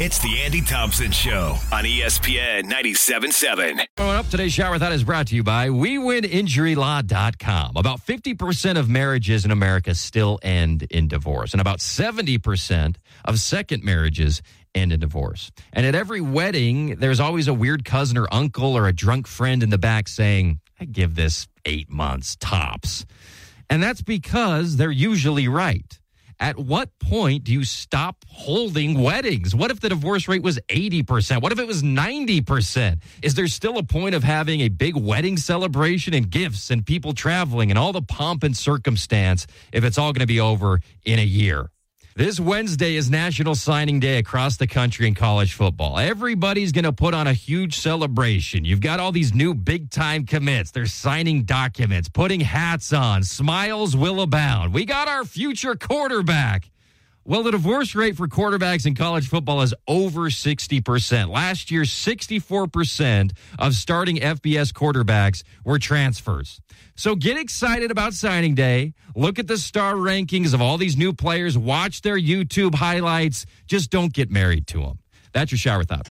It's the Andy Thompson Show on ESPN 97.7. Going up today's shower thought is brought to you by WeWinInjuryLaw.com. About 50% of marriages in America still end in divorce, and about 70% of second marriages end in divorce. And at every wedding, there's always a weird cousin or uncle or a drunk friend in the back saying, I give this eight months tops. And that's because they're usually right. At what point do you stop holding weddings? What if the divorce rate was 80%? What if it was 90%? Is there still a point of having a big wedding celebration and gifts and people traveling and all the pomp and circumstance if it's all going to be over in a year? This Wednesday is National Signing Day across the country in college football. Everybody's going to put on a huge celebration. You've got all these new big time commits. They're signing documents, putting hats on. Smiles will abound. We got our future quarterback. Well, the divorce rate for quarterbacks in college football is over 60%. Last year, 64% of starting FBS quarterbacks were transfers. So get excited about signing day. Look at the star rankings of all these new players. Watch their YouTube highlights. Just don't get married to them. That's your shower thought.